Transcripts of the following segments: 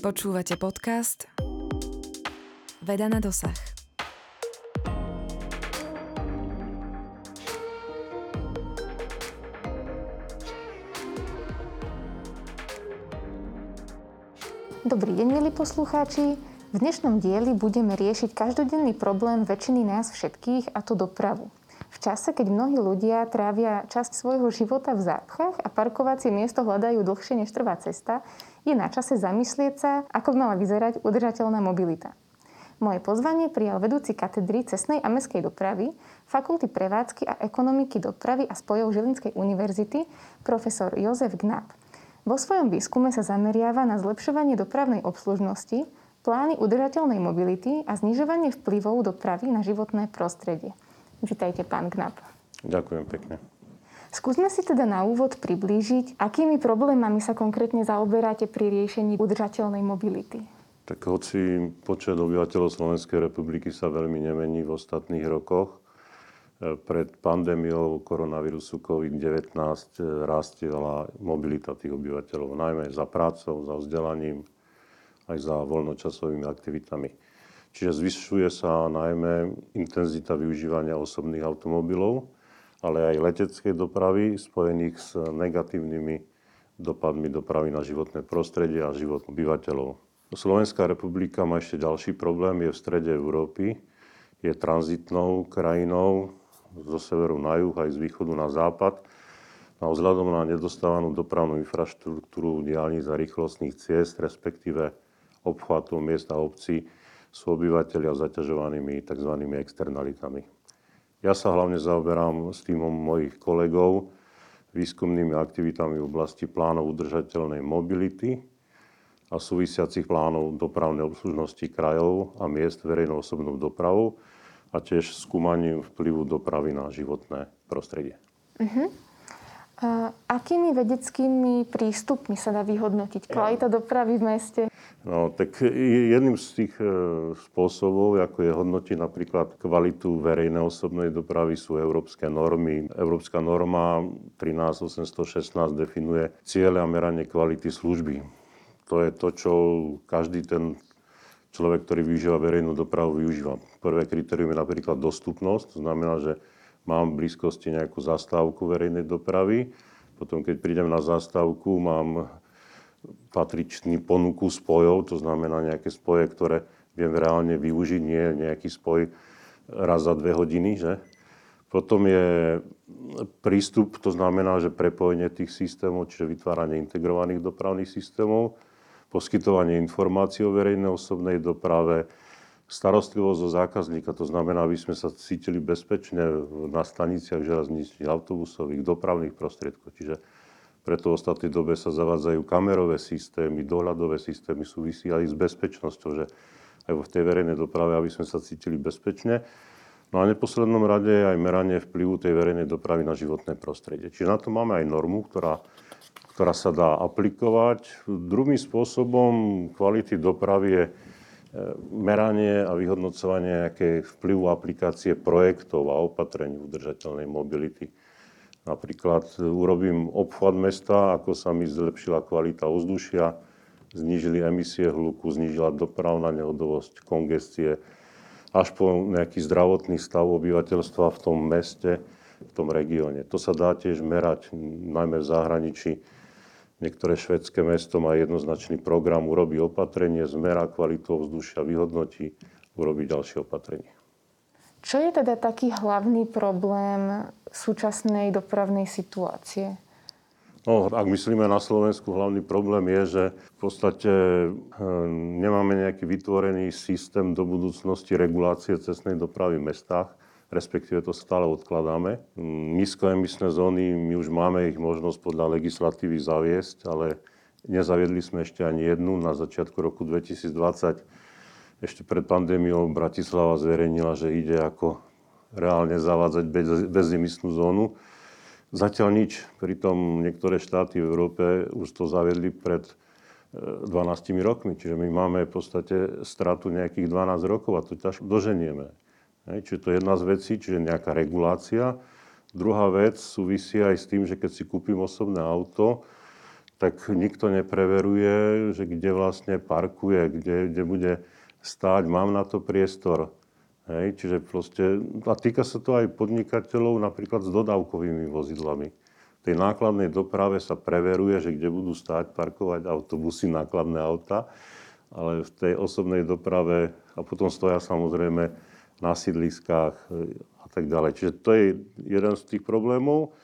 Počúvate podcast Veda na dosah. Dobrý deň, milí poslucháči. V dnešnom dieli budeme riešiť každodenný problém väčšiny nás všetkých, a to dopravu. V čase, keď mnohí ľudia trávia časť svojho života v zápchách a parkovacie miesto hľadajú dlhšie než trvá cesta, je na čase zamyslieť sa, ako by mala vyzerať udržateľná mobilita. Moje pozvanie prijal vedúci katedry cestnej a mestskej dopravy, Fakulty prevádzky a ekonomiky dopravy a spojov Žilinskej univerzity, profesor Jozef Gnab. Vo svojom výskume sa zameriava na zlepšovanie dopravnej obslužnosti, plány udržateľnej mobility a znižovanie vplyvov dopravy na životné prostredie. Vítajte, pán Gnab. Ďakujem pekne. Skúsme si teda na úvod priblížiť, akými problémami sa konkrétne zaoberáte pri riešení udržateľnej mobility. Tak hoci počet obyvateľov Slovenskej republiky sa veľmi nemení v ostatných rokoch, pred pandémiou koronavírusu COVID-19 rástila mobilita tých obyvateľov, najmä za prácou, za vzdelaním, aj za voľnočasovými aktivitami. Čiže zvyšuje sa najmä intenzita využívania osobných automobilov, ale aj leteckej dopravy spojených s negatívnymi dopadmi dopravy na životné prostredie a život obyvateľov. Slovenská republika má ešte ďalší problém, je v strede Európy, je tranzitnou krajinou, zo severu na juh aj z východu na západ. A vzhľadom na nedostávanú dopravnú infraštruktúru diálnic a rýchlostných ciest, respektíve obchvatov miest a obcí, sú obyvateľia zaťažovanými tzv. externalitami. Ja sa hlavne zaoberám s týmom mojich kolegov výskumnými aktivitami v oblasti plánov udržateľnej mobility a súvisiacich plánov dopravnej obslužnosti krajov a miest verejnou osobnou dopravou a tiež skúmaním vplyvu dopravy na životné prostredie. Uh-huh. A akými vedeckými prístupmi sa dá vyhodnotiť kvalita dopravy v meste? No, tak jedným z tých e, spôsobov, ako je hodnotiť napríklad kvalitu verejnej osobnej dopravy, sú európske normy. Európska norma 13816 definuje cieľe a meranie kvality služby. To je to, čo každý ten človek, ktorý využíva verejnú dopravu, využíva. Prvé kritérium je napríklad dostupnosť, to znamená, že mám v blízkosti nejakú zastávku verejnej dopravy. Potom, keď prídem na zastávku, mám patričný ponuku spojov, to znamená nejaké spoje, ktoré viem reálne využiť, nie nejaký spoj raz za dve hodiny. Že? Potom je prístup, to znamená, že prepojenie tých systémov, čiže vytváranie integrovaných dopravných systémov poskytovanie informácií o verejnej osobnej doprave, starostlivosť o zákazníka, to znamená, aby sme sa cítili bezpečne na staniciach železničných, autobusových, dopravných prostriedkov. Čiže preto v ostatnej dobe sa zavádzajú kamerové systémy, dohľadové systémy súvisí aj s bezpečnosťou, že aj v tej verejnej doprave, aby sme sa cítili bezpečne. No a v neposlednom rade aj meranie vplyvu tej verejnej dopravy na životné prostredie. Čiže na to máme aj normu, ktorá ktorá sa dá aplikovať. Druhým spôsobom kvality dopravy je e, meranie a vyhodnocovanie nejaké vplyvu aplikácie projektov a opatrení udržateľnej mobility. Napríklad urobím obchvat mesta, ako sa mi zlepšila kvalita ovzdušia, znížili emisie hluku, znížila dopravná nehodovosť, kongestie, až po nejaký zdravotný stav obyvateľstva v tom meste, v tom regióne. To sa dá tiež merať, najmä v zahraničí Niektoré švedské mesto má jednoznačný program, urobí opatrenie, zmera kvalitu ovzdušia, vyhodnotí, urobí ďalšie opatrenie. Čo je teda taký hlavný problém súčasnej dopravnej situácie? No, ak myslíme na Slovensku, hlavný problém je, že v podstate hm, nemáme nejaký vytvorený systém do budúcnosti regulácie cestnej dopravy v mestách respektíve to stále odkladáme. Nízkoemisné zóny, my už máme ich možnosť podľa legislatívy zaviesť, ale nezaviedli sme ešte ani jednu. Na začiatku roku 2020, ešte pred pandémiou, Bratislava zverejnila, že ide ako reálne zavádzať bez, bezemisnú zónu. Zatiaľ nič. Pritom niektoré štáty v Európe už to zaviedli pred 12 e, rokmi. Čiže my máme v podstate stratu nejakých 12 rokov a to ťažko doženieme. Čiže to je jedna z vecí, čiže nejaká regulácia. Druhá vec súvisí aj s tým, že keď si kúpim osobné auto, tak nikto nepreveruje, že kde vlastne parkuje, kde, kde bude stáť, mám na to priestor. Hej, čiže proste, a týka sa to aj podnikateľov napríklad s dodávkovými vozidlami. V tej nákladnej doprave sa preveruje, že kde budú stáť, parkovať autobusy, nákladné auta, ale v tej osobnej doprave, a potom stoja samozrejme na sídliskách e, a tak ďalej. Čiže to je jeden z tých problémov.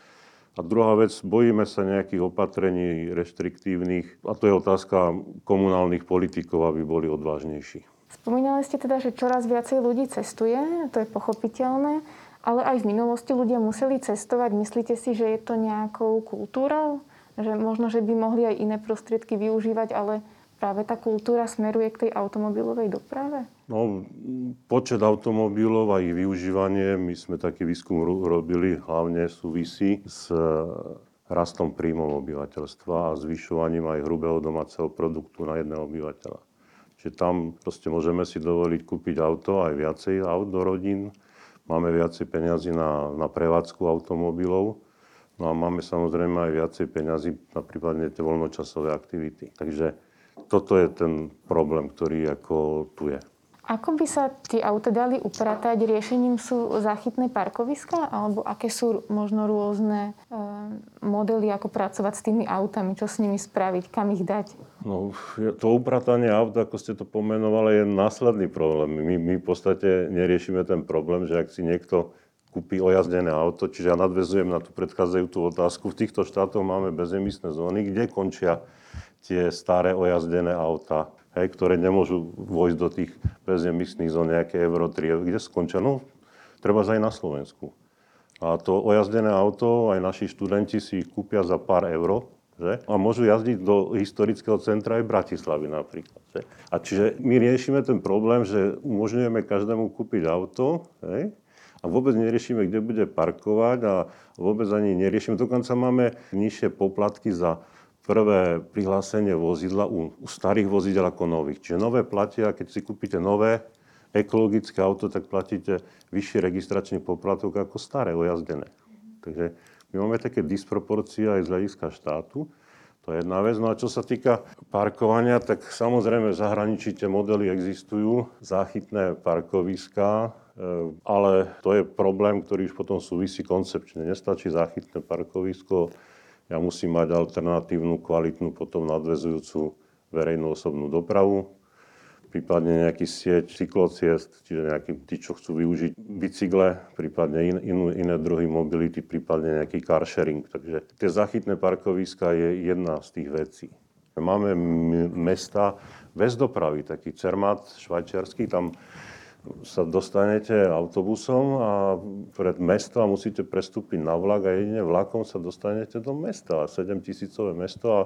A druhá vec, bojíme sa nejakých opatrení reštriktívnych, a to je otázka komunálnych politikov, aby boli odvážnejší. Spomínali ste teda, že čoraz viacej ľudí cestuje, to je pochopiteľné, ale aj v minulosti ľudia museli cestovať. Myslíte si, že je to nejakou kultúrou? Že možno, že by mohli aj iné prostriedky využívať, ale práve tá kultúra smeruje k tej automobilovej doprave? No, počet automobilov a ich využívanie, my sme taký výskum robili, hlavne súvisí s rastom príjmov obyvateľstva a zvyšovaním aj hrubého domáceho produktu na jedného obyvateľa. Čiže tam proste môžeme si dovoliť kúpiť auto, aj viacej aut do rodín. Máme viacej peňazí na, na prevádzku automobilov. No a máme samozrejme aj viacej peňazí na prípadne tie voľnočasové aktivity. Takže toto je ten problém, ktorý ako tu je. Ako by sa tie auta dali upratať? Riešením sú záchytné parkoviska? Alebo aké sú možno rôzne e, modely, ako pracovať s tými autami? Čo s nimi spraviť? Kam ich dať? No, to upratanie aut, ako ste to pomenovali, je následný problém. My, my v podstate neriešime ten problém, že ak si niekto kúpi ojazdené auto, čiže ja nadvezujem na tú predchádzajúcu otázku. V týchto štátoch máme bezemisné zóny, kde končia tie staré ojazdené auta hej, ktoré nemôžu vojsť do tých bezemisných zón nejaké Euro 3, kde skončia? No, treba aj na Slovensku. A to ojazdené auto, aj naši študenti si kúpia za pár euro, že? A môžu jazdiť do historického centra aj Bratislavy napríklad. Že? A čiže my riešime ten problém, že umožňujeme každému kúpiť auto, hej? a vôbec neriešime, kde bude parkovať a vôbec ani neriešime. Dokonca máme nižšie poplatky za prvé prihlásenie vozidla u, u starých vozidel ako nových. Čiže nové platia, keď si kúpite nové ekologické auto, tak platíte vyšší registračný poplatok ako staré ojazdené. Takže my máme také disproporcie aj z hľadiska štátu. To je jedna vec. No a čo sa týka parkovania, tak samozrejme v zahraničí tie modely existujú, záchytné parkoviská, e, ale to je problém, ktorý už potom súvisí koncepčne. Nestačí záchytné parkovisko, ja musím mať alternatívnu, kvalitnú, potom nadvezujúcu verejnú osobnú dopravu, prípadne nejaký sieť cyklociest, čiže nejaký tí, čo chcú využiť bicykle, prípadne in, in, iné druhy mobility, prípadne nejaký car sharing. Takže tie zachytné parkoviska je jedna z tých vecí. Máme mesta bez dopravy, taký Cermat švajčiarsky, tam sa dostanete autobusom a pred mesto a musíte prestúpiť na vlak a jedine vlakom sa dostanete do mesta. 7 tisícové mesto a,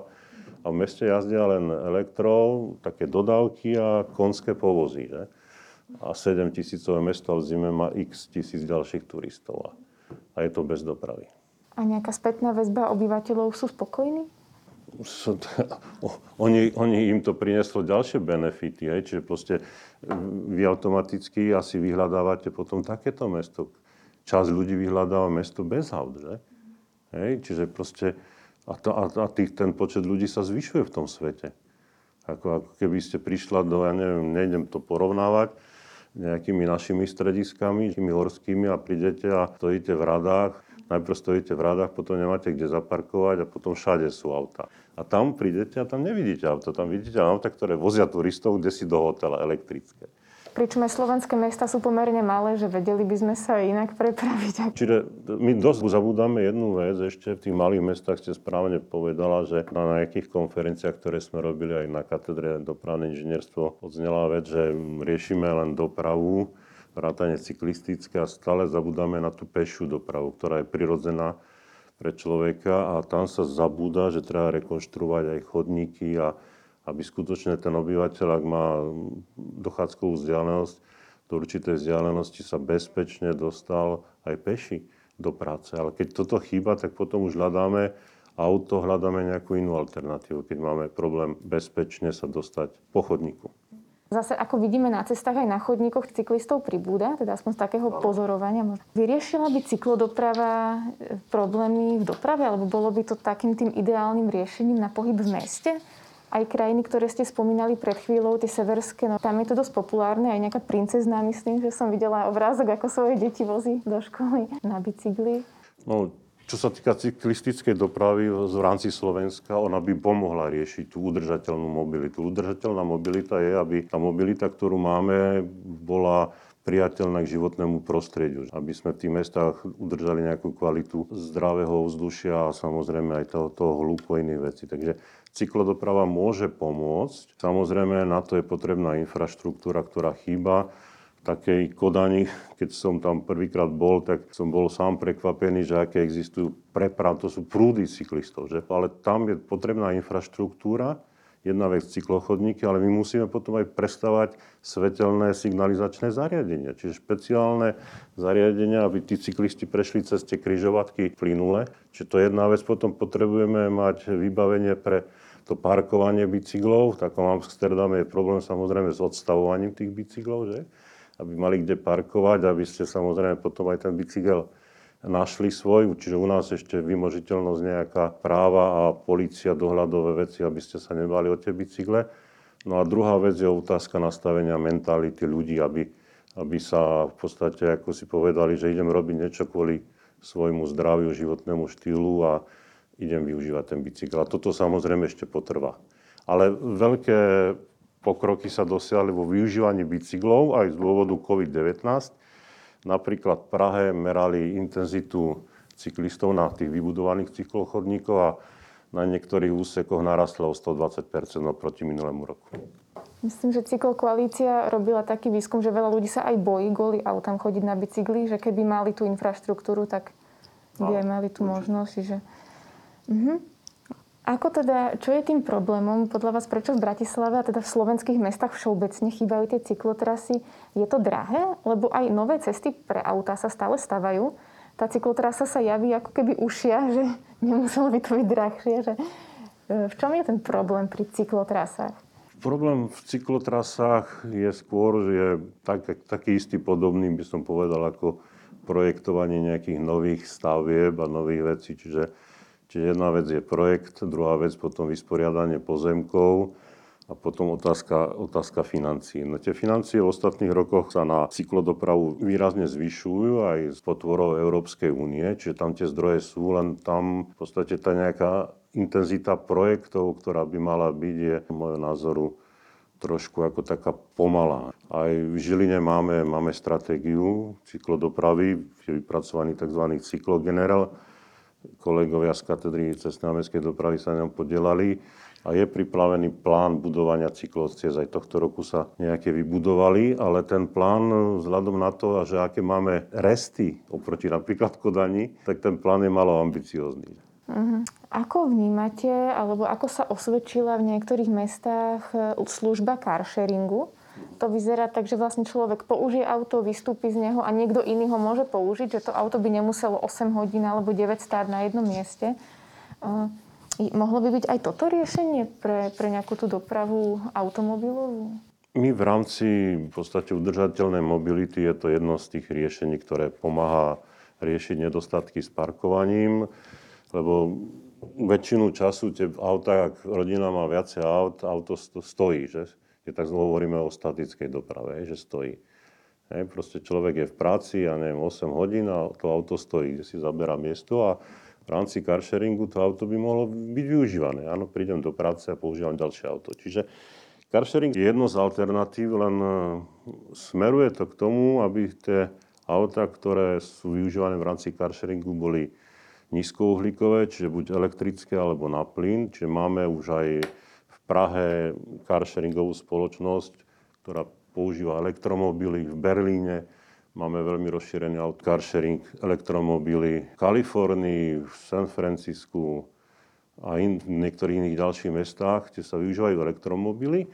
a v meste jazdia len elektro, také dodávky a konské povozy. Že? A 7 tisícové mesto v zime má x tisíc ďalších turistov a, a je to bez dopravy. A nejaká spätná väzba obyvateľov sú spokojní? Oni, oni im to prinieslo ďalšie benefity, hej, čiže proste e, vy automaticky asi vyhľadávate potom takéto mesto. Časť ľudí vyhľadáva mesto bez aut, že? Hej, čiže proste, a, to, a, a tých, ten počet ľudí sa zvyšuje v tom svete. Ako, ako keby ste prišla do, ja neviem, nejdem to porovnávať, nejakými našimi strediskami, tými horskými a prídete a stojíte v radách najprv stojíte v radách, potom nemáte kde zaparkovať a potom všade sú auta. A tam prídete a tam nevidíte auta, tam vidíte auta, ktoré vozia turistov kde si do hotela elektrické. Pričom aj slovenské mesta sú pomerne malé, že vedeli by sme sa inak prepraviť. Čiže my dosť zabúdame jednu vec, ešte v tých malých mestách ste správne povedala, že na nejakých konferenciách, ktoré sme robili aj na katedre dopravné inžinierstvo, odznela vec, že riešime len dopravu, vrátane cyklistické a stále zabudáme na tú pešiu dopravu, ktorá je prirodzená pre človeka a tam sa zabúda, že treba rekonštruovať aj chodníky a aby skutočne ten obyvateľ, ak má dochádzkovú vzdialenosť, do určitej vzdialenosti sa bezpečne dostal aj peši do práce. Ale keď toto chýba, tak potom už hľadáme auto, hľadáme nejakú inú alternatívu, keď máme problém bezpečne sa dostať po chodníku. Zase ako vidíme na cestách aj na chodníkoch cyklistov pribúda, teda aspoň z takého pozorovania. Vyriešila by cyklodoprava e, problémy v doprave, alebo bolo by to takým tým ideálnym riešením na pohyb v meste? Aj krajiny, ktoré ste spomínali pred chvíľou, tie severské, no tam je to dosť populárne, aj nejaká princezná, myslím, že som videla obrázok, ako svoje deti vozí do školy na bicykli. No, čo sa týka cyklistickej dopravy v rámci Slovenska, ona by pomohla riešiť tú udržateľnú mobilitu. Udržateľná mobilita je, aby tá mobilita, ktorú máme, bola priateľná k životnému prostrediu. Aby sme v tých mestách udržali nejakú kvalitu zdravého vzdušia a samozrejme aj toho, toho hluku a iných vecí. Takže cyklodoprava môže pomôcť. Samozrejme, na to je potrebná infraštruktúra, ktorá chýba takej Kodani, keď som tam prvýkrát bol, tak som bol sám prekvapený, že aké existujú preprav, to sú prúdy cyklistov, že? ale tam je potrebná infraštruktúra, jedna vec cyklochodníky, ale my musíme potom aj prestavať svetelné signalizačné zariadenia, čiže špeciálne zariadenia, aby tí cyklisti prešli cez tie kryžovatky plynule. Čiže to je jedna vec, potom potrebujeme mať vybavenie pre to parkovanie bicyklov. V takom Amsterdame je problém samozrejme s odstavovaním tých bicyklov, že? Aby mali kde parkovať, aby ste samozrejme potom aj ten bicykel našli svoj, čiže u nás ešte vymožiteľnosť nejaká práva a policia, dohľadové veci, aby ste sa nebali o tie bicykle. No a druhá vec je otázka nastavenia mentality ľudí, aby, aby sa v podstate, ako si povedali, že idem robiť niečo kvôli svojmu zdraviu, životnému štýlu a idem využívať ten bicykel. A toto samozrejme ešte potrvá. Ale veľké pokroky sa dosiahli vo využívaní bicyklov aj z dôvodu COVID-19. Napríklad v Prahe merali intenzitu cyklistov na tých vybudovaných cyklochodníkov a na niektorých úsekoch narastlo o 120% oproti minulému roku. Myslím, že cyklokoalícia robila taký výskum, že veľa ľudí sa aj bojí kvôli autám chodiť na bicykli, že keby mali tú infraštruktúru, tak by aj mali tú možnosť. Že... Mhm. Ako teda, čo je tým problémom podľa vás, prečo v Bratislave a teda v slovenských mestách všeobecne chýbajú tie cyklotrasy? Je to drahé? Lebo aj nové cesty pre autá sa stále stavajú. Tá cyklotrasa sa javí ako keby ušia, že nemuselo by to byť drahšie. Že... E, v čom je ten problém pri cyklotrasách? Problém v cyklotrasách je skôr, že je tak, taký istý podobný, by som povedal, ako projektovanie nejakých nových stavieb a nových vecí. Čiže Čiže jedna vec je projekt, druhá vec potom vysporiadanie pozemkov a potom otázka, otázka financií. No tie financie v ostatných rokoch sa na cyklodopravu výrazne zvyšujú aj z potvorov Európskej únie, čiže tam tie zdroje sú, len tam v podstate tá nejaká intenzita projektov, ktorá by mala byť, je môjho názoru trošku ako taká pomalá. Aj v Žiline máme, máme stratégiu cyklodopravy, je vypracovaný tzv. cyklogeneral, kolegovia z katedry cestnej mestskej dopravy sa na ňom podielali a je pripravený plán budovania cyklociest. Aj tohto roku sa nejaké vybudovali, ale ten plán vzhľadom na to, že aké máme resty oproti napríklad Kodani, tak ten plán je malo ambiciózny. Uh-huh. Ako vnímate, alebo ako sa osvedčila v niektorých mestách e, služba carsharingu? To vyzerá tak, že vlastne človek použije auto, vystúpi z neho a niekto iný ho môže použiť, že to auto by nemuselo 8 hodín alebo 9 stáť na jednom mieste. Mohlo by byť aj toto riešenie pre, pre nejakú tú dopravu automobilovú? My v rámci v podstate udržateľnej mobility je to jedno z tých riešení, ktoré pomáha riešiť nedostatky s parkovaním, lebo väčšinu času tie auta, ak rodina má viacej aut, auto stojí, že? Keď tak hovoríme o statickej doprave, že stojí. Hej, proste človek je v práci, ja neviem, 8 hodín a to auto stojí, kde si zaberá miesto a v rámci carsharingu to auto by mohlo byť využívané. Áno, prídem do práce a používam ďalšie auto. Čiže carsharing je jedno z alternatív, len e, smeruje to k tomu, aby tie auta, ktoré sú využívané v rámci carsharingu, boli nízkouhlíkové, čiže buď elektrické alebo na plyn. Čiže máme už aj Prahe carsharingovú spoločnosť, ktorá používa elektromobily. V Berlíne máme veľmi rozšírený out carsharing elektromobily. V Kalifornii, v San Francisku a in, v niektorých iných ďalších mestách, kde sa využívajú elektromobily.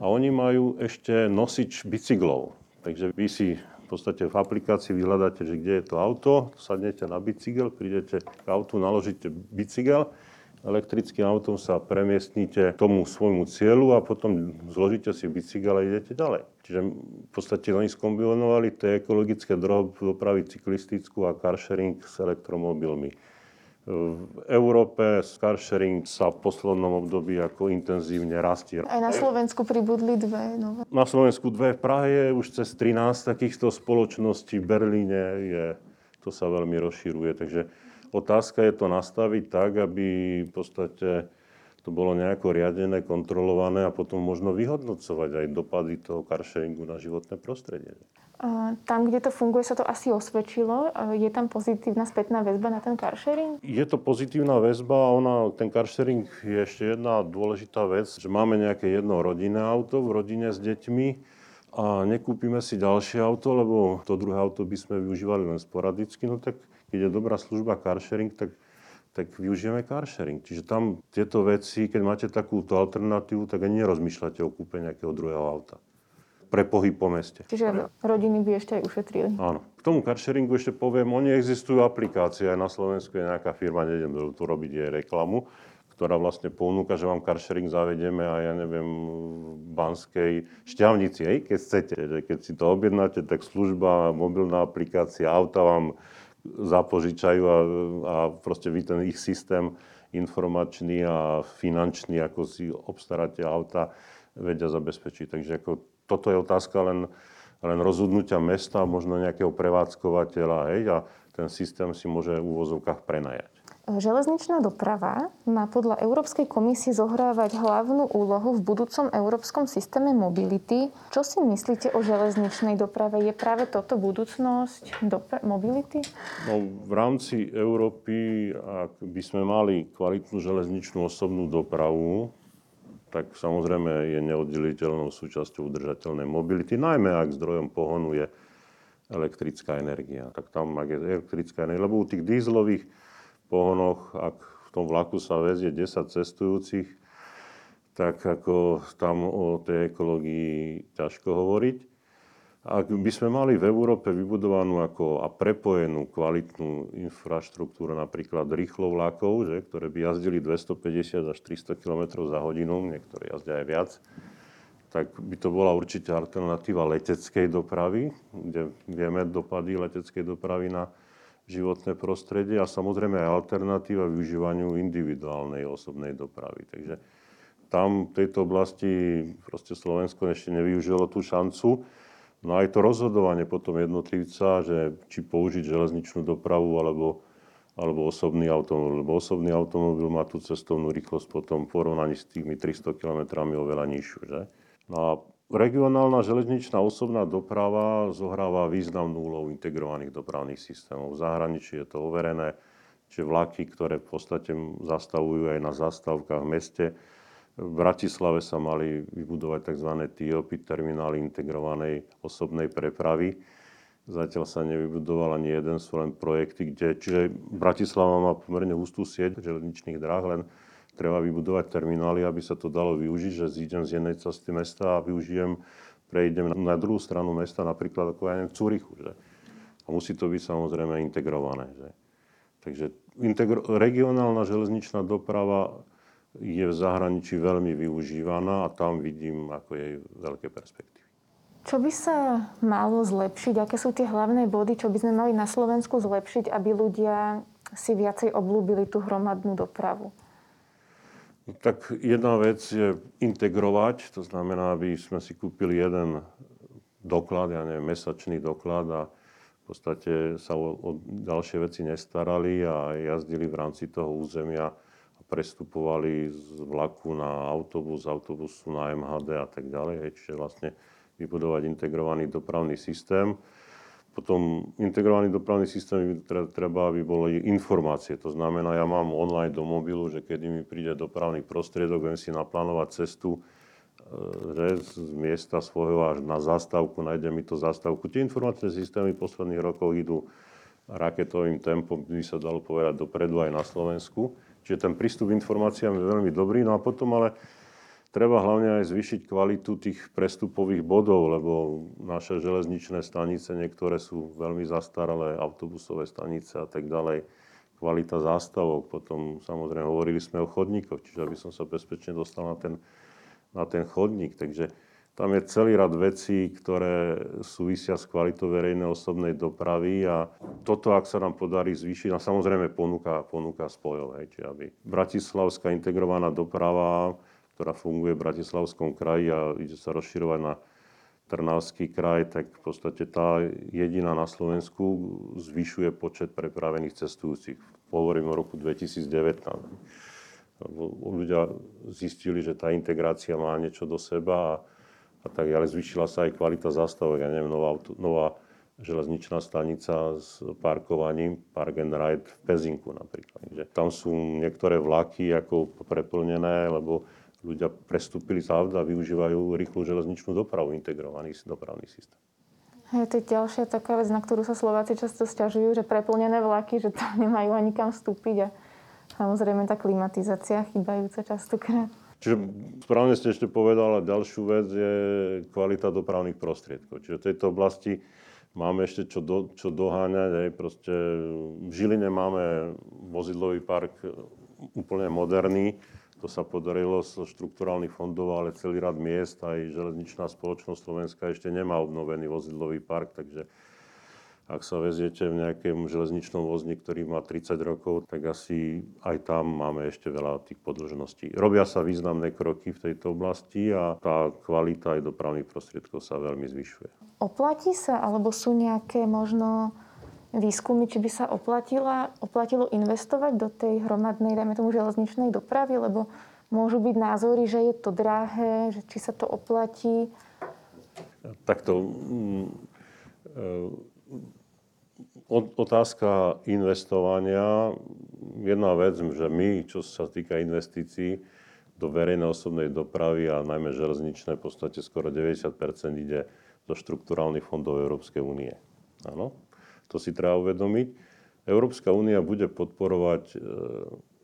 A oni majú ešte nosič bicyklov. Takže vy si v podstate v aplikácii vyhľadáte, že kde je to auto, sadnete na bicykel, prídete k autu, naložíte bicykel Elektrickým autom sa premiestnite tomu svojmu cieľu a potom zložíte si bicykel a idete ďalej. Čiže v podstate oni skombinovali tie ekologické dopravy cyklistickú a carsharing s elektromobilmi. V Európe carsharing sa v poslednom období ako intenzívne rastie. Aj na Slovensku pribudli dve nové. Na Slovensku dve, v Prahe je už cez 13 takýchto spoločností, v Berlíne je, to sa veľmi rozširuje, takže Otázka je to nastaviť tak, aby v podstate to bolo nejako riadené, kontrolované a potom možno vyhodnocovať aj dopady toho carsharingu na životné prostredie. Tam, kde to funguje, sa to asi osvedčilo. Je tam pozitívna spätná väzba na ten carsharing? Je to pozitívna väzba a ona, ten carsharing je ešte jedna dôležitá vec, že máme nejaké jedno rodinné auto v rodine s deťmi a nekúpime si ďalšie auto, lebo to druhé auto by sme využívali len sporadicky, no tak keď je dobrá služba carsharing, tak, tak využijeme carsharing. Čiže tam tieto veci, keď máte takúto alternatívu, tak ani nerozmýšľate o kúpe nejakého druhého auta pre pohyb po meste. Čiže rodiny by ešte aj ušetrili. Áno. K tomu carsharingu ešte poviem, oni existujú aplikácie, aj na Slovensku je nejaká firma, nejdem tu robiť jej reklamu, ktorá vlastne ponúka, že vám carsharing zavedieme a ja neviem, v Banskej šťavnici, hej, keď chcete. Keď si to objednáte, tak služba, mobilná aplikácia, auta vám zapožičajú a, a proste vy ten ich systém informačný a finančný, ako si obstaráte auta, vedia zabezpečiť. Takže ako, toto je otázka len, len rozhodnutia mesta, možno nejakého prevádzkovateľa, hej, a ten systém si môže v úvozovkách prenajať. Železničná doprava má podľa Európskej komisie zohrávať hlavnú úlohu v budúcom európskom systéme mobility. Čo si myslíte o železničnej doprave? Je práve toto budúcnosť dopra- mobility? No, v rámci Európy, ak by sme mali kvalitnú železničnú osobnú dopravu, tak samozrejme je neoddeliteľnou súčasťou udržateľnej mobility, najmä ak zdrojom pohonu je elektrická energia. Tak tam, ak je elektrická energia, lebo u tých dízlových pohonoch, ak v tom vlaku sa vezie 10 cestujúcich, tak ako tam o tej ekológii ťažko hovoriť. Ak by sme mali v Európe vybudovanú ako a prepojenú kvalitnú infraštruktúru, napríklad rýchlo vlakov, že, ktoré by jazdili 250 až 300 km za hodinu, niektoré jazdia aj viac, tak by to bola určite alternatíva leteckej dopravy, kde vieme dopady leteckej dopravy na životné prostredie a samozrejme aj alternatíva využívaniu individuálnej osobnej dopravy. Takže tam v tejto oblasti proste Slovensko ešte nevyužilo tú šancu. No aj to rozhodovanie potom jednotlivca, že či použiť železničnú dopravu alebo, alebo osobný automobil. Lebo osobný automobil má tú cestovnú rýchlosť potom v porovnaní s tými 300 km oveľa nižšiu. Že? No a Regionálna železničná osobná doprava zohráva významnú úlohu integrovaných dopravných systémov. V zahraničí je to overené, že vlaky, ktoré v podstate zastavujú aj na zastávkach v meste. V Bratislave sa mali vybudovať tzv. TOP, terminály integrovanej osobnej prepravy. Zatiaľ sa nevybudoval ani jeden, sú len projekty, kde... Čiže Bratislava má pomerne hustú sieť železničných dráh, len treba vybudovať terminály, aby sa to dalo využiť, že zídem z jednej cesty mesta a využijem, prejdem na druhú stranu mesta, napríklad ako aj v Cúrichu. Že? A musí to byť samozrejme integrované. Že? Takže integro- regionálna železničná doprava je v zahraničí veľmi využívaná a tam vidím ako jej veľké perspektívy. Čo by sa malo zlepšiť? Aké sú tie hlavné body, čo by sme mali na Slovensku zlepšiť, aby ľudia si viacej oblúbili tú hromadnú dopravu? Tak jedna vec je integrovať, to znamená, aby sme si kúpili jeden doklad, ja neviem, mesačný doklad a v podstate sa o, o ďalšie veci nestarali a jazdili v rámci toho územia a prestupovali z vlaku na autobus, z autobusu na MHD a tak ďalej. Čiže vlastne vybudovať integrovaný dopravný systém potom integrovaný dopravný systém treba, aby boli informácie. To znamená, ja mám online do mobilu, že kedy mi príde dopravný prostriedok, viem si naplánovať cestu e, že z miesta svojho až na zastávku, nájde mi to zastávku. Tie informačné systémy posledných rokoch idú raketovým tempom, by sa dalo povedať dopredu aj na Slovensku. Čiže ten prístup k informáciám je veľmi dobrý. No a potom ale Treba hlavne aj zvýšiť kvalitu tých prestupových bodov, lebo naše železničné stanice niektoré sú veľmi zastaralé, autobusové stanice a tak ďalej. kvalita zástavok, potom samozrejme hovorili sme o chodníkoch, čiže aby som sa bezpečne dostal na ten, na ten chodník. Takže tam je celý rad vecí, ktoré súvisia s kvalitou verejnej osobnej dopravy a toto, ak sa nám podarí zvýšiť, a samozrejme ponúka, ponúka spojov, hej, či aby Bratislavská integrovaná doprava, ktorá funguje v Bratislavskom kraji a ide sa rozširovať na Trnavský kraj, tak v podstate tá jediná na Slovensku zvyšuje počet prepravených cestujúcich. Hovorím o roku 2019. Ľudia zistili, že tá integrácia má niečo do seba a a tak ale Zvyšila sa aj kvalita zastavok. Ja neviem, nová, nová železničná stanica s parkovaním, Park and Ride v Pezinku napríklad. Že tam sú niektoré vlaky ako preplnené, lebo ľudia prestúpili z auta a využívajú rýchlu železničnú dopravu, integrovaný dopravný systém. Je to ďalšia taká vec, na ktorú sa Slováci často stiažujú, že preplnené vlaky, že tam nemajú ani kam vstúpiť a samozrejme tá klimatizácia chýbajúca častokrát. Čiže správne ste ešte povedala, ďalšiu vec je kvalita dopravných prostriedkov. Čiže v tejto oblasti máme ešte čo, do, čo doháňať. Aj proste v Žiline máme vozidlový park úplne moderný. To sa podarilo zo štrukturálnych fondov, ale celý rad miest, aj železničná spoločnosť Slovenska ešte nemá obnovený vozidlový park, takže ak sa veziete v nejakom železničnom vozni, ktorý má 30 rokov, tak asi aj tam máme ešte veľa tých podĺžností. Robia sa významné kroky v tejto oblasti a tá kvalita aj dopravných prostriedkov sa veľmi zvyšuje. Oplatí sa, alebo sú nejaké možno výskumy, či by sa oplatila, oplatilo investovať do tej hromadnej, dajme tomu, železničnej dopravy, lebo môžu byť názory, že je to drahé, že či sa to oplatí. Takto mm, e, otázka investovania. Jedna vec, že my, čo sa týka investícií do verejnej osobnej dopravy a najmä železničnej, v podstate skoro 90% ide do štrukturálnych fondov Európskej únie. Áno, to si treba uvedomiť. Európska únia bude podporovať e,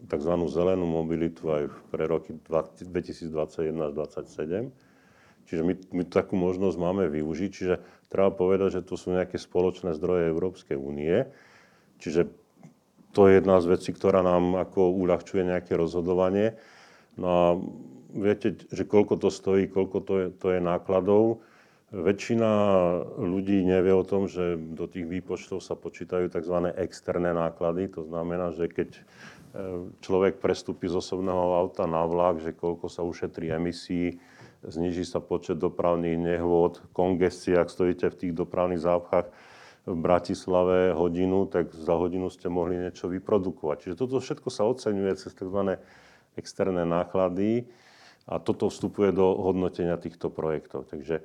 tzv. zelenú mobilitu aj pre roky 2021 až 2027 Čiže my, my takú možnosť máme využiť. Čiže treba povedať, že to sú nejaké spoločné zdroje Európskej únie. Čiže to je jedna z vecí, ktorá nám ako uľahčuje nejaké rozhodovanie. No a viete, že koľko to stojí, koľko to je, to je nákladov. Väčšina ľudí nevie o tom, že do tých výpočtov sa počítajú tzv. externé náklady. To znamená, že keď e, človek prestúpi z osobného auta na vlak, že koľko sa ušetrí emisí, zniží sa počet dopravných nehôd, kongestie, ak stojíte v tých dopravných zápchách v Bratislave hodinu, tak za hodinu ste mohli niečo vyprodukovať. Čiže toto všetko sa oceňuje cez tzv. externé náklady a toto vstupuje do hodnotenia týchto projektov. Takže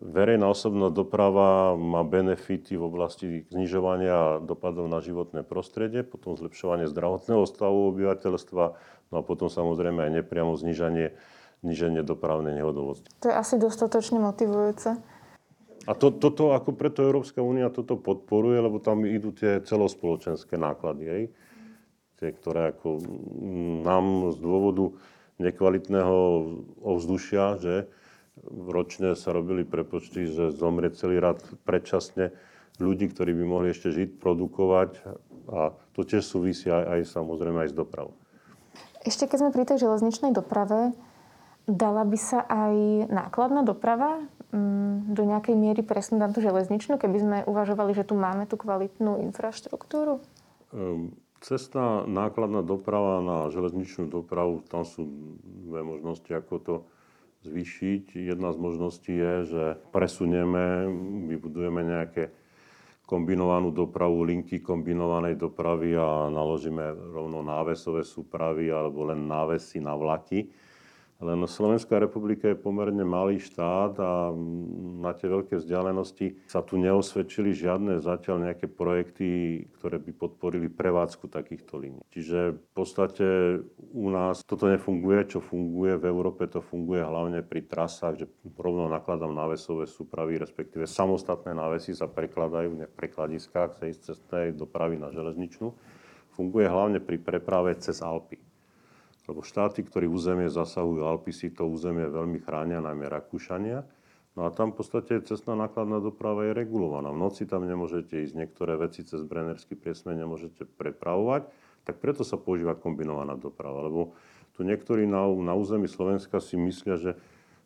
verejná osobná doprava má benefity v oblasti znižovania dopadov na životné prostredie, potom zlepšovanie zdravotného stavu obyvateľstva, no a potom samozrejme aj nepriamo znižanie zniženie dopravnej nehodovosti. To je asi dostatočne motivujúce. A to, toto, ako preto Európska únia toto podporuje, lebo tam idú tie celospoločenské náklady, hej? Tie, ktoré ako nám z dôvodu nekvalitného ovzdušia, že ročne sa robili prepočty, že zomrie celý rad predčasne ľudí, ktorí by mohli ešte žiť, produkovať a to tiež súvisí aj, aj samozrejme aj s dopravou. Ešte keď sme pri tej železničnej doprave, Dala by sa aj nákladná doprava mm, do nejakej miery presunúť na tú železničnú, keby sme uvažovali, že tu máme tú kvalitnú infraštruktúru? Um, cestná nákladná doprava na železničnú dopravu, tam sú dve možnosti, ako to zvýšiť. Jedna z možností je, že presunieme, vybudujeme nejaké kombinovanú dopravu, linky kombinovanej dopravy a naložíme rovno návesové súpravy alebo len návesy na vlaky len Slovenská republika je pomerne malý štát a na tie veľké vzdialenosti sa tu neosvedčili žiadne zatiaľ nejaké projekty, ktoré by podporili prevádzku takýchto línií. Čiže v podstate u nás toto nefunguje, čo funguje v Európe, to funguje hlavne pri trasách, že rovno nakladám návesové súpravy, respektíve samostatné návesy sa prekladajú v prekladiskách z cestnej dopravy na železničnú. Funguje hlavne pri preprave cez Alpy. Lebo štáty, ktorí územie zasahujú Alpy, si to územie veľmi chránia, najmä Rakúšania. No a tam v podstate cestná nákladná doprava je regulovaná. V noci tam nemôžete ísť, niektoré veci cez Brennerský priesme nemôžete prepravovať, tak preto sa používa kombinovaná doprava, lebo tu niektorí na, na území Slovenska si myslia, že,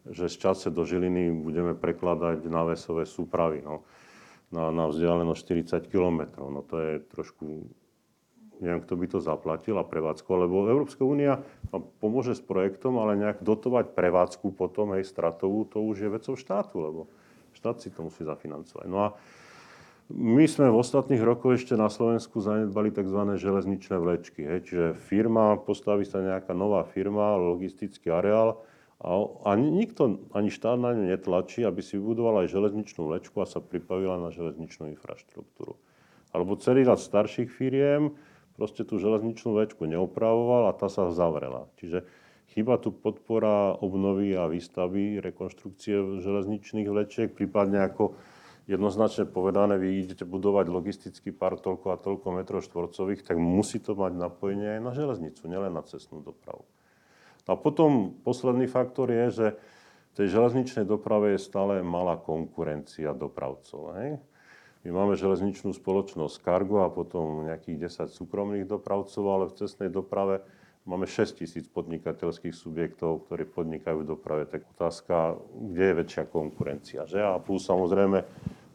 že z čase do Žiliny budeme prekladať návesové súpravy no, na, na vzdialenosť 40 km. No to je trošku neviem, kto by to zaplatil a prevádzku, lebo Európska únia pomôže s projektom, ale nejak dotovať prevádzku potom, hej, stratovú, to už je vecou štátu, lebo štát si to musí zafinancovať. No a my sme v ostatných rokoch ešte na Slovensku zanedbali tzv. železničné vlečky. Hej. Čiže firma, postaví sa nejaká nová firma, logistický areál a, a nikto, ani štát na ňu netlačí, aby si vybudoval aj železničnú vlečku a sa pripavila na železničnú infraštruktúru. Alebo celý rad starších firiem, proste tú železničnú večku neopravoval a tá sa zavrela. Čiže chýba tu podpora obnovy a výstavby, rekonštrukcie železničných vlečiek, prípadne ako jednoznačne povedané, vy idete budovať logistický park toľko a toľko metrov štvorcových, tak musí to mať napojenie aj na železnicu, nielen na cestnú dopravu. A potom posledný faktor je, že v tej železničnej doprave je stále malá konkurencia dopravcov. Hej? My máme železničnú spoločnosť Cargo a potom nejakých 10 súkromných dopravcov, ale v cestnej doprave máme 6 tisíc podnikateľských subjektov, ktorí podnikajú v doprave. Tak otázka, kde je väčšia konkurencia. Že? A plus samozrejme,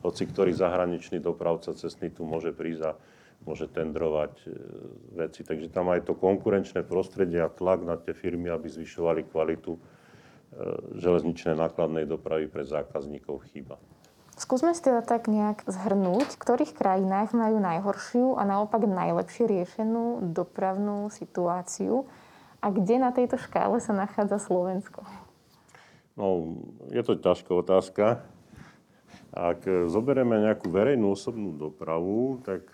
hoci ktorý zahraničný dopravca cestný tu môže prísť a môže tendrovať e, veci. Takže tam aj to konkurenčné prostredie a tlak na tie firmy, aby zvyšovali kvalitu e, železničnej nákladnej dopravy pre zákazníkov chýba. Skúsme si teda tak nejak zhrnúť, v ktorých krajinách majú najhoršiu a naopak najlepšie riešenú dopravnú situáciu a kde na tejto škále sa nachádza Slovensko? No, je to ťažká otázka. Ak zoberieme nejakú verejnú osobnú dopravu, tak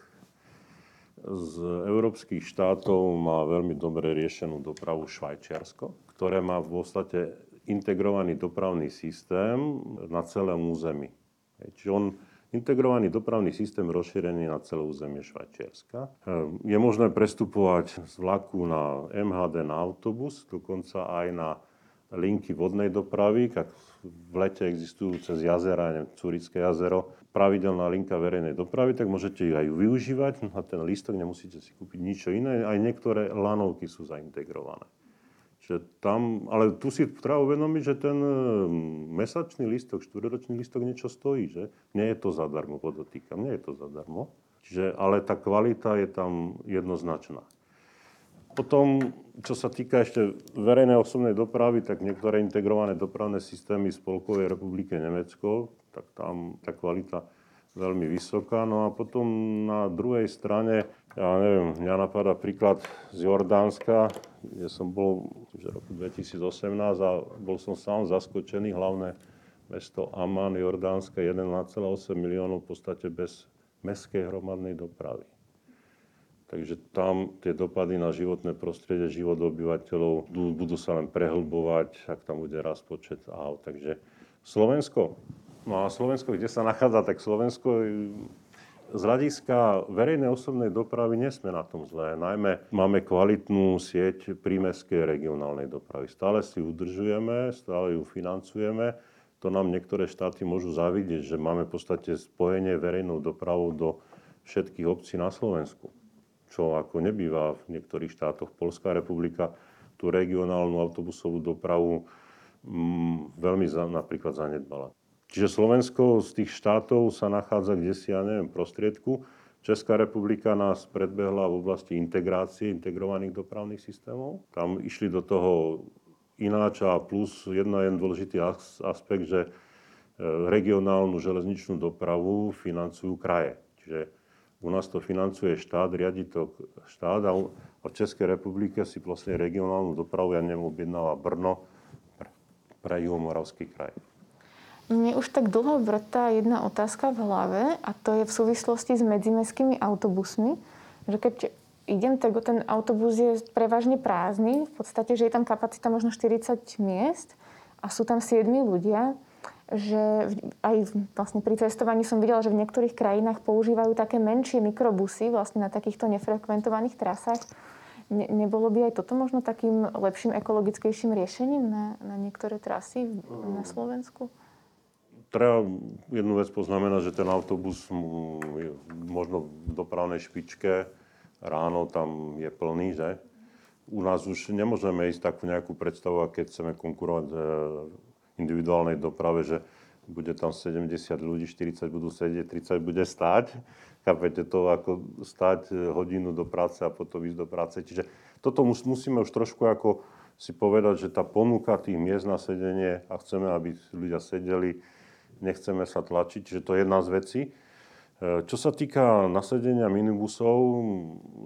z európskych štátov má veľmi dobre riešenú dopravu Švajčiarsko, ktoré má v podstate integrovaný dopravný systém na celom území. Čiže on integrovaný dopravný systém rozšírený na celé územie Švajčiarska. Ehm, je možné prestupovať z vlaku na MHD na autobus, dokonca aj na linky vodnej dopravy, ak v lete existujú cez jazera, neviem, Curické jazero, pravidelná linka verejnej dopravy, tak môžete ju aj využívať na ten lístok, nemusíte si kúpiť nič iné. Aj niektoré lanovky sú zaintegrované. Čiže tam, ale tu si treba uvedomiť, že ten mm, mesačný listok, štvrťročný listok niečo stojí, že? Nie je to zadarmo, podotýkam, nie je to zadarmo. Čiže, ale tá kvalita je tam jednoznačná. Potom, čo sa týka ešte verejnej osobnej dopravy, tak niektoré integrované dopravné systémy Spolkovej republiky Nemecko, tak tam tá kvalita veľmi vysoká. No a potom na druhej strane, ja neviem, mňa napadá príklad z Jordánska, kde som bol v roku 2018 a bol som sám zaskočený, hlavné mesto Amman, Jordánska, 1,8 miliónov v podstate bez mestskej hromadnej dopravy. Takže tam tie dopady na životné prostredie, život obyvateľov budú sa len prehlbovať, ak tam bude rast počet aut. Takže Slovensko No a Slovensko, kde sa nachádza, tak Slovensko z hľadiska verejnej osobnej dopravy nie sme na tom zlé. Najmä máme kvalitnú sieť prímeskej regionálnej dopravy. Stále si udržujeme, stále ju financujeme. To nám niektoré štáty môžu zavidieť, že máme v podstate spojenie verejnou dopravou do všetkých obcí na Slovensku. Čo ako nebýva v niektorých štátoch. Polská republika tú regionálnu autobusovú dopravu mm, veľmi za, napríklad zanedbala. Čiže Slovensko z tých štátov sa nachádza kde si, ja neviem, prostriedku. Česká republika nás predbehla v oblasti integrácie integrovaných dopravných systémov. Tam išli do toho ináč a plus jedna jeden dôležitý aspekt, že e, regionálnu železničnú dopravu financujú kraje. Čiže u nás to financuje štát, riadi to štát a v Českej republike si vlastne regionálnu dopravu, ja neviem, objednáva Brno pre juhomoravský kraj. Mne už tak dlho vrtá jedna otázka v hlave a to je v súvislosti s medzimestskými autobusmi, že keď idem, tak ten autobus je prevažne prázdny, v podstate, že je tam kapacita možno 40 miest a sú tam 7 ľudia, že aj vlastne pri cestovaní som videla, že v niektorých krajinách používajú také menšie mikrobusy vlastne na takýchto nefrekventovaných trasách. Ne, nebolo by aj toto možno takým lepším ekologickejším riešením na, na niektoré trasy na Slovensku? Treba jednu vec poznamenať, že ten autobus je možno v dopravnej špičke, ráno tam je plný, že? U nás už nemôžeme ísť takú nejakú predstavu, keď chceme konkurovať e, individuálnej doprave, že bude tam 70 ľudí, 40 budú sedieť, 30 bude stáť. Chápete to, ako stáť e, hodinu do práce a potom ísť do práce. Čiže toto musíme už trošku ako si povedať, že tá ponuka tých miest na sedenie a chceme, aby ľudia sedeli, nechceme sa tlačiť, čiže to je jedna z vecí. E, čo sa týka nasedenia minibusov,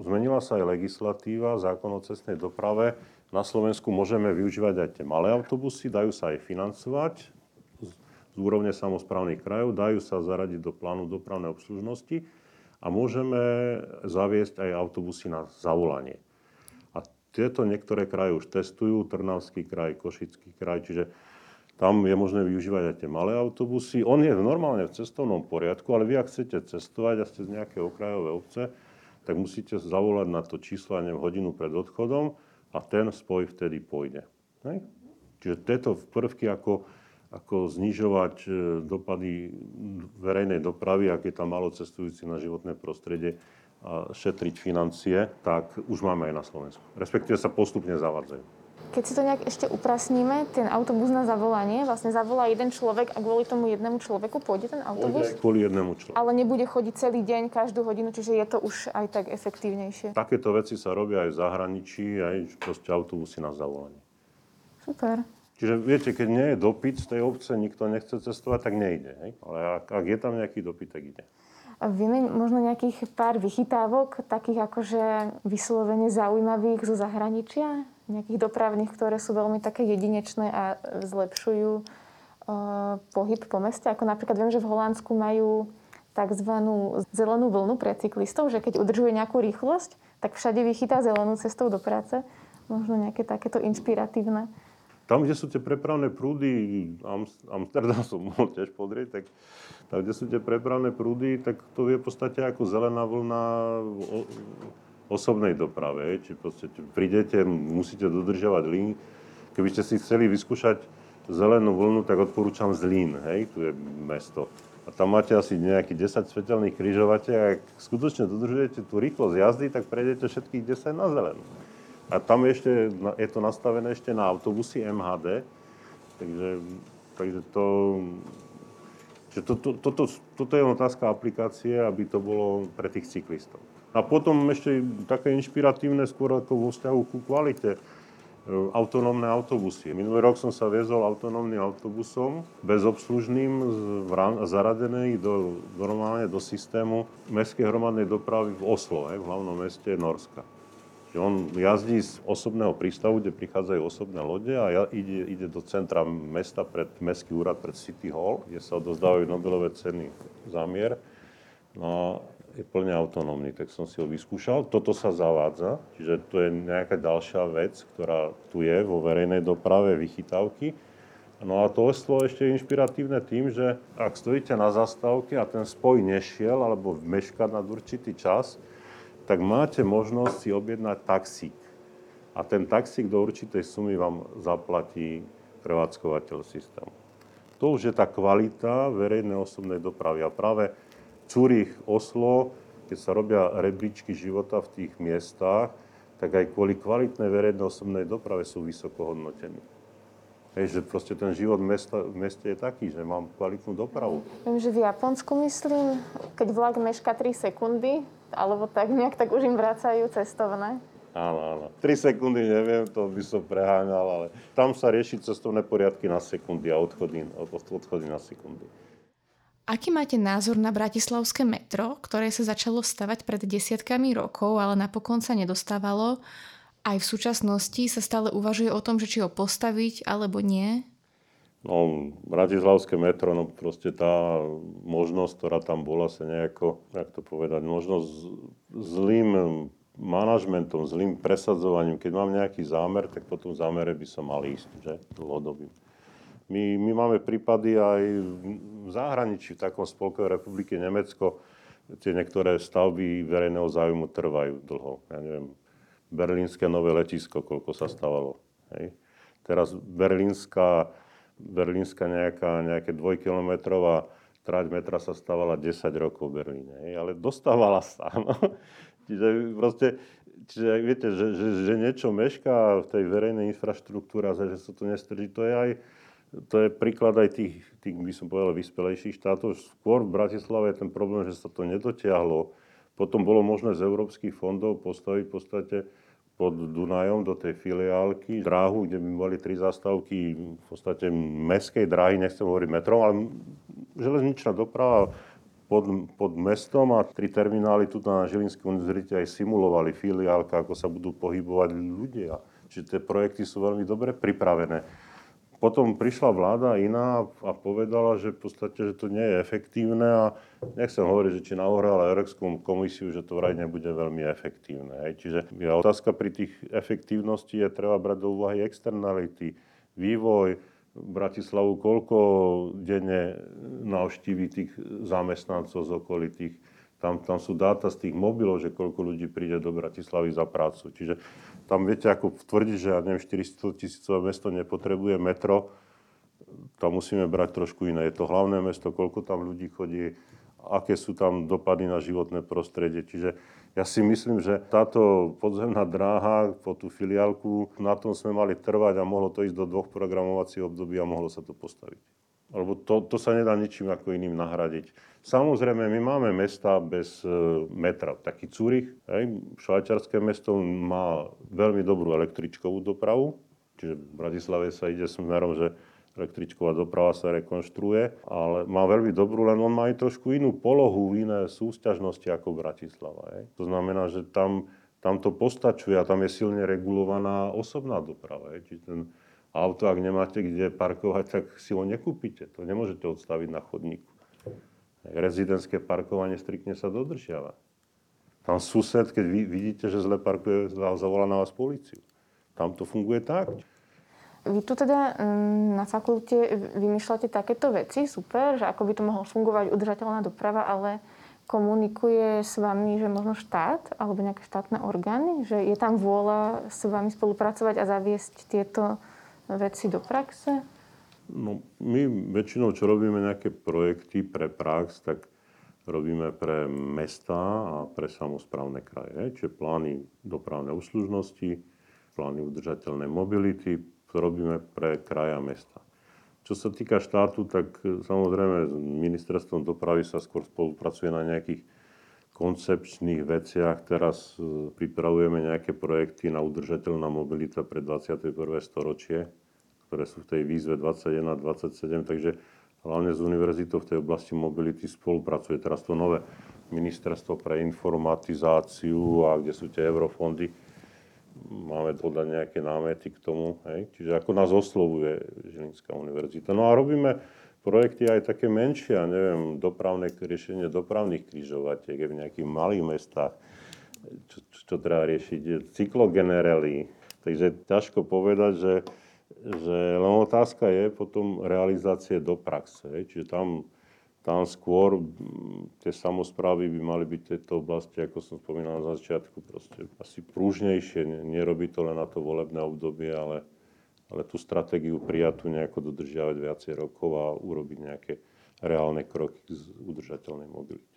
zmenila sa aj legislatíva, zákon o cestnej doprave. Na Slovensku môžeme využívať aj tie malé autobusy, dajú sa aj financovať z úrovne samozprávnych krajov, dajú sa zaradiť do plánu dopravnej obslužnosti a môžeme zaviesť aj autobusy na zavolanie. A tieto niektoré kraje už testujú, Trnavský kraj, Košický kraj, čiže tam je možné využívať aj tie malé autobusy. On je normálne v cestovnom poriadku, ale vy ak chcete cestovať a ste z nejaké okrajové obce, tak musíte zavolať na to číslo, neviem, hodinu pred odchodom a ten spoj vtedy pôjde. Hej? Čiže tieto prvky ako, ako znižovať e, dopady verejnej dopravy, ak je tam malo cestujúci na životné prostredie, a šetriť financie, tak už máme aj na Slovensku. Respektíve sa postupne zavádzajú. Keď si to nejak ešte uprasníme, ten autobus na zavolanie, vlastne zavolá jeden človek a kvôli tomu jednému človeku pôjde ten autobus? Pôjde kvôli jednému človeku. Ale nebude chodiť celý deň, každú hodinu, čiže je to už aj tak efektívnejšie. Takéto veci sa robia aj v zahraničí, aj proste autobusy na zavolanie. Super. Čiže viete, keď nie je dopyt z tej obce, nikto nechce cestovať, tak nejde. Hej? Ale ak, ak je tam nejaký dopyt, tak ide. A vieme možno nejakých pár vychytávok, takých akože vyslovene zaujímavých zo zahraničia? Nejakých dopravných, ktoré sú veľmi také jedinečné a zlepšujú uh, pohyb po meste. Ako napríklad viem, že v Holandsku majú tzv. zelenú vlnu pre cyklistov, že keď udržuje nejakú rýchlosť, tak všade vychytá zelenú cestou do práce. Možno nejaké takéto inšpiratívne. Tam, kde sú tie prepravné prúdy, Amsterdam som mohol tiež podrieť, tak tam, kde sú tie prepravné prúdy, tak to je v podstate ako zelená vlna osobnej doprave. Či proste prídete, musíte dodržiavať lín. Keby ste si chceli vyskúšať zelenú vlnu, tak odporúčam Zlín, hej, tu je mesto. A tam máte asi nejaký 10 svetelných križovateľ a ak skutočne dodržujete tú rýchlosť jazdy, tak prejdete všetkých 10 na zelenú. A tam ešte, je to nastavené ešte na autobusy MHD, takže, takže to, že to, to, toto, toto je otázka aplikácie, aby to bolo pre tých cyklistov. A potom ešte také inšpiratívne skôr ako vo vzťahu ku kvalite e, autonómne autobusy. Minulý rok som sa viezol autonómnym autobusom, bezobslužným, zaradený do, normálne do systému mestskej hromadnej dopravy v Oslo, v hlavnom meste Norska. On jazdí z osobného prístavu, kde prichádzajú osobné lode a ide, ide do centra mesta pred Mestský úrad, pred City Hall, kde sa odozdávajú Nobelové ceny zámier. No je plne autonómny, tak som si ho vyskúšal. Toto sa zavádza, čiže to je nejaká ďalšia vec, ktorá tu je vo verejnej doprave, vychytávky. No a to oslo ešte je inšpiratívne tým, že ak stojíte na zastávke a ten spoj nešiel alebo meška nad určitý čas, tak máte možnosť si objednať taxík. A ten taxík do určitej sumy vám zaplatí prevádzkovateľ systému. To už je tá kvalita verejnej osobnej dopravy. A práve Zurich, Oslo, keď sa robia rebríčky života v tých miestach, tak aj kvôli kvalitnej verejnej osobnej doprave sú vysoko hodnotení. Hej, že proste ten život mesta, v meste je taký, že mám kvalitnú dopravu. Viem, že v Japonsku myslím, keď vlak meška 3 sekundy, alebo tak nejak, tak už im vracajú cestovné. Áno, áno. 3 sekundy neviem, to by som preháňal, ale tam sa rieši cestovné poriadky na sekundy a odchody, odchody na sekundy. Aký máte názor na bratislavské metro, ktoré sa začalo stavať pred desiatkami rokov, ale napokon sa nedostávalo? Aj v súčasnosti sa stále uvažuje o tom, že či ho postaviť alebo nie? No, bratislavské metro, no proste tá možnosť, ktorá tam bola, sa nejako, jak to povedať, možno zlým manažmentom, zlým presadzovaním. Keď mám nejaký zámer, tak po tom zámere by som mal ísť, že, dlhodobým. My, my máme prípady aj v zahraničí, v takom spolkovej republike Nemecko, tie niektoré stavby verejného záujmu trvajú dlho. Ja neviem, berlínske nové letisko, koľko sa stavalo. Hej. Teraz berlínska berlínska nejaká, nejaké dvojkilometrová trať metra sa stávala 10 rokov v Berlíne, hej, ale dostávala sa. No. Čiže proste, čiže viete, že, že, že niečo mešká v tej verejnej infraštruktúre, že sa to nestrží, to je aj to je príklad aj tých, tých, by som povedal, vyspelejších štátov. Skôr v Bratislave je ten problém, že sa to nedotiahlo. Potom bolo možné z európskych fondov postaviť v podstate pod Dunajom do tej filiálky dráhu, kde by boli tri zastávky v podstate meskej dráhy, nechcem hovoriť metrom, ale železničná doprava pod, pod mestom a tri terminály tu na Žilinskej univerzite aj simulovali filiálka, ako sa budú pohybovať ľudia. Čiže tie projekty sú veľmi dobre pripravené. Potom prišla vláda iná a povedala, že v podstate, že to nie je efektívne a nechcem hovoriť, že či nahohrala Európsku komisiu, že to vraj nebude veľmi efektívne. Hej. Čiže ja, otázka pri tých efektívnosti je treba brať do úvahy externality, vývoj, Bratislavu, koľko denne navštíví tých zamestnancov z okolitých. Tam, tam sú dáta z tých mobilov, že koľko ľudí príde do Bratislavy za prácu. Čiže tam viete, ako tvrdiť, že ja neviem, 400 tisícové mesto nepotrebuje metro, tam musíme brať trošku iné. Je to hlavné mesto, koľko tam ľudí chodí, aké sú tam dopady na životné prostredie. Čiže ja si myslím, že táto podzemná dráha po tú filiálku, na tom sme mali trvať a mohlo to ísť do dvoch programovacích období a mohlo sa to postaviť. Lebo to, to sa nedá ničím ako iným nahradiť. Samozrejme, my máme mesta bez e, metra. Taký Cúrich, hej, mesto má veľmi dobrú električkovú dopravu, čiže v Bratislave sa ide smerom, že električková doprava sa rekonštruuje, ale má veľmi dobrú, len on má aj trošku inú polohu, iné súťažnosti ako Bratislava. Hej. To znamená, že tam, tam to postačuje a tam je silne regulovaná osobná doprava. Hej. Čiže ten auto, ak nemáte kde parkovať, tak si ho nekúpite. To nemôžete odstaviť na chodníku rezidentské parkovanie striktne sa dodržiava. Tam sused, keď vy vidíte, že zle parkuje, zavolá na vás policiu. Tam to funguje tak. Vy tu teda mm, na fakulte vymýšľate takéto veci, super, že ako by to mohlo fungovať udržateľná doprava, ale komunikuje s vami, že možno štát alebo nejaké štátne orgány, že je tam vôľa s vami spolupracovať a zaviesť tieto veci do praxe? No, my väčšinou, čo robíme nejaké projekty pre prax, tak robíme pre mesta a pre samozprávne kraje. Čiže plány dopravnej úslužnosti, plány udržateľnej mobility, to robíme pre kraje a mesta. Čo sa týka štátu, tak samozrejme s ministerstvom dopravy sa skôr spolupracuje na nejakých koncepčných veciach. Teraz e, pripravujeme nejaké projekty na udržateľná mobilita pre 21. storočie ktoré sú v tej výzve 21 a 27, takže hlavne z univerzitou v tej oblasti mobility spolupracuje. Teraz to nové ministerstvo pre informatizáciu a kde sú tie eurofondy. Máme podať nejaké námety k tomu. Hej? Čiže ako nás oslovuje Žilinská univerzita. No a robíme projekty aj také menšie, neviem, dopravné riešenie dopravných križovatiek v nejakých malých mestách, čo, čo, čo treba riešiť, cyklogenerely. Takže ťažko povedať, že že len otázka je potom realizácie do praxe. Čiže tam, tam skôr tie samozprávy by mali byť v tejto oblasti, ako som spomínal na začiatku, proste asi prúžnejšie. Nerobiť to len na to volebné obdobie, ale, ale tú stratégiu prijatú nejako dodržiavať viacej rokov a urobiť nejaké reálne kroky z udržateľnej mobility.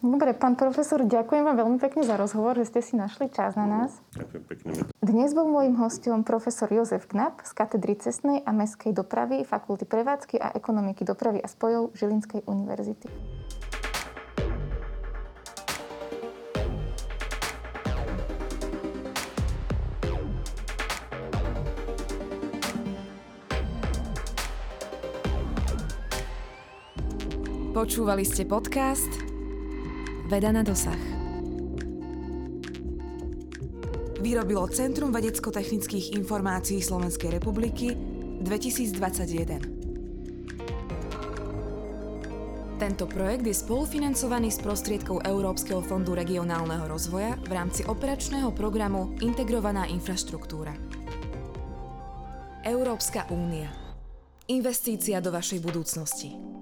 Dobre, pán profesor, ďakujem vám veľmi pekne za rozhovor, že ste si našli čas na nás. Ďakujem pekne. Dnes bol môjim hostom profesor Jozef Knap z katedry cestnej a mestskej dopravy Fakulty prevádzky a ekonomiky dopravy a spojov Žilinskej univerzity. Počúvali ste podcast Veda na dosah. Vyrobilo Centrum vedecko-technických informácií Slovenskej republiky 2021. Tento projekt je spolufinancovaný z prostriedkov Európskeho fondu regionálneho rozvoja v rámci operačného programu Integrovaná infraštruktúra. Európska únia. Investícia do vašej budúcnosti.